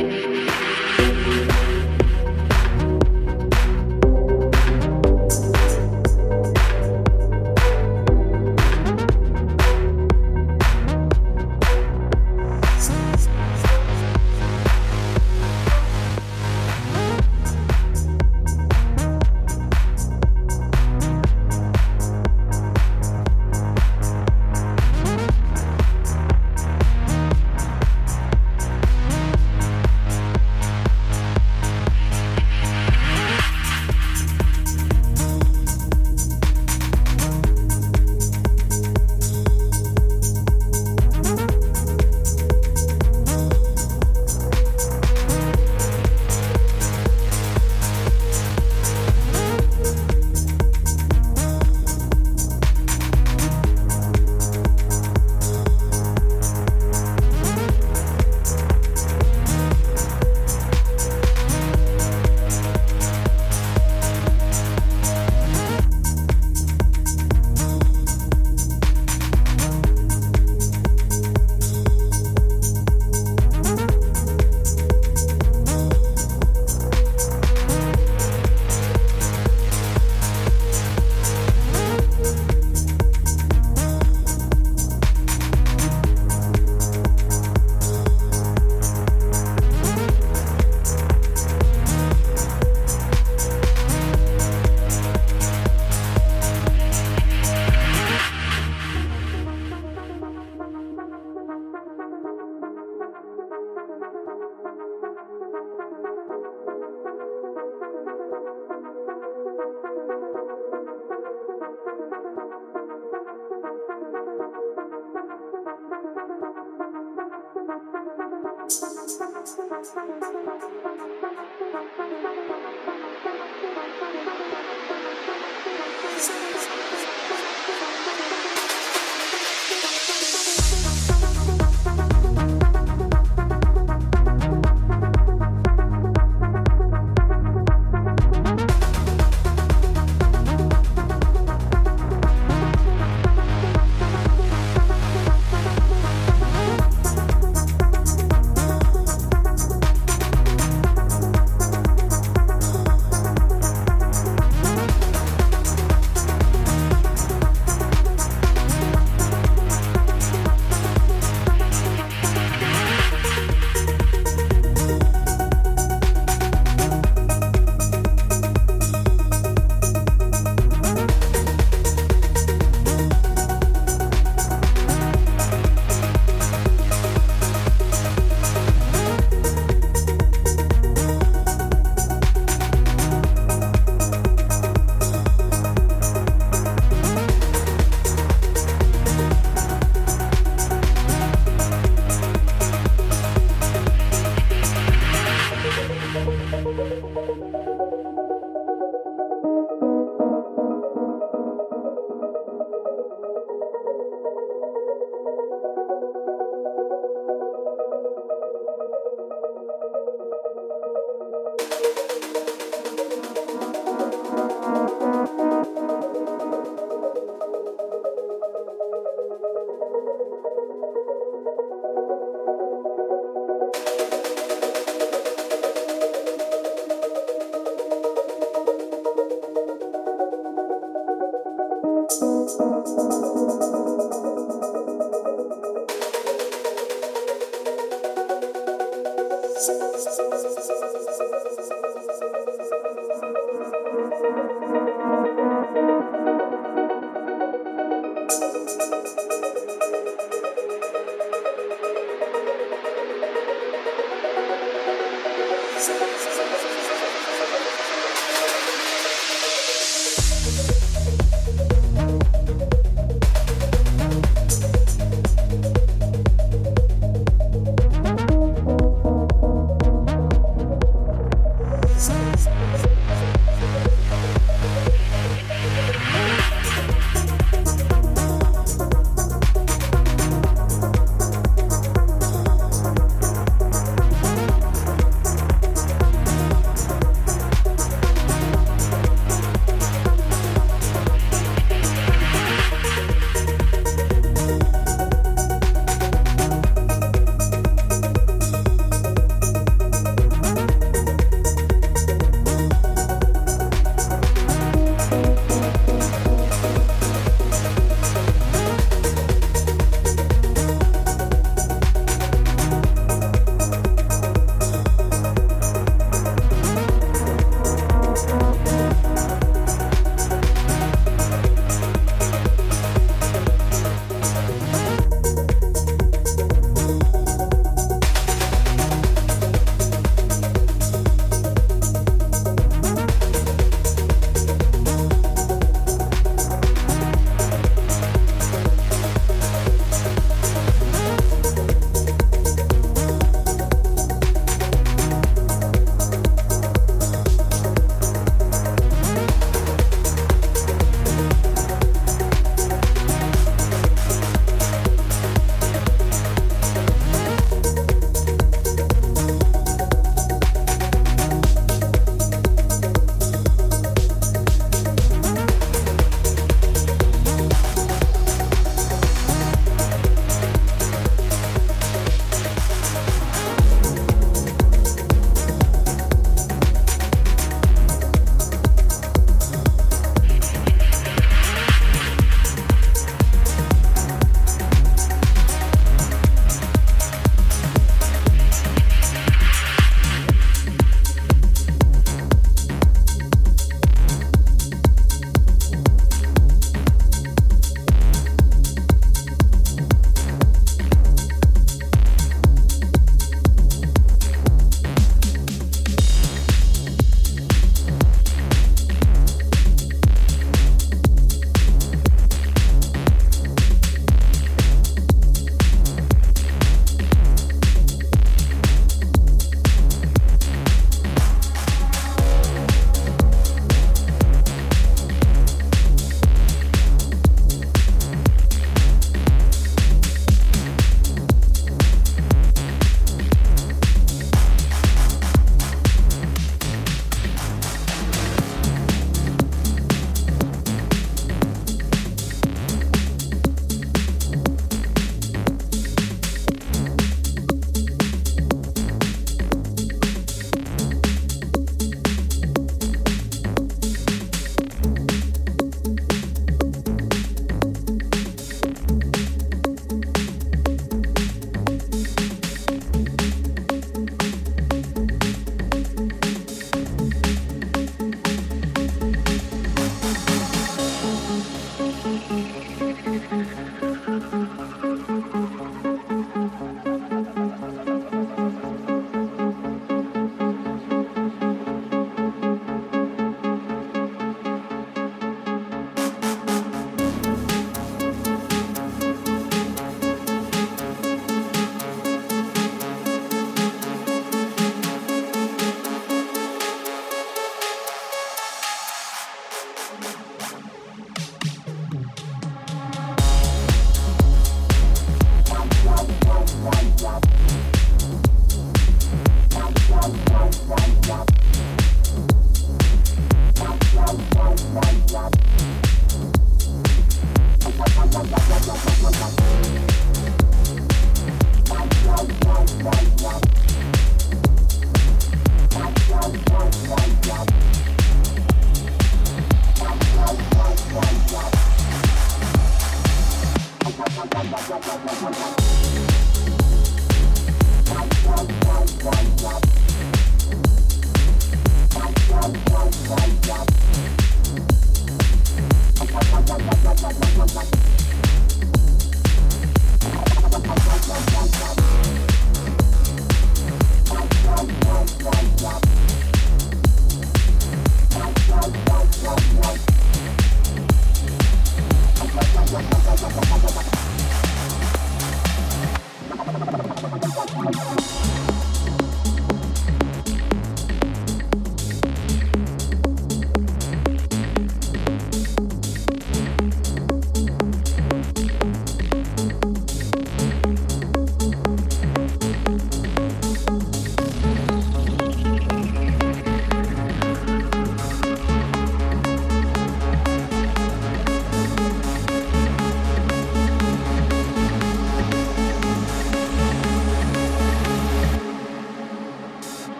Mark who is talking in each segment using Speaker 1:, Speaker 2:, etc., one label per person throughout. Speaker 1: Thank you.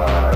Speaker 1: Bye.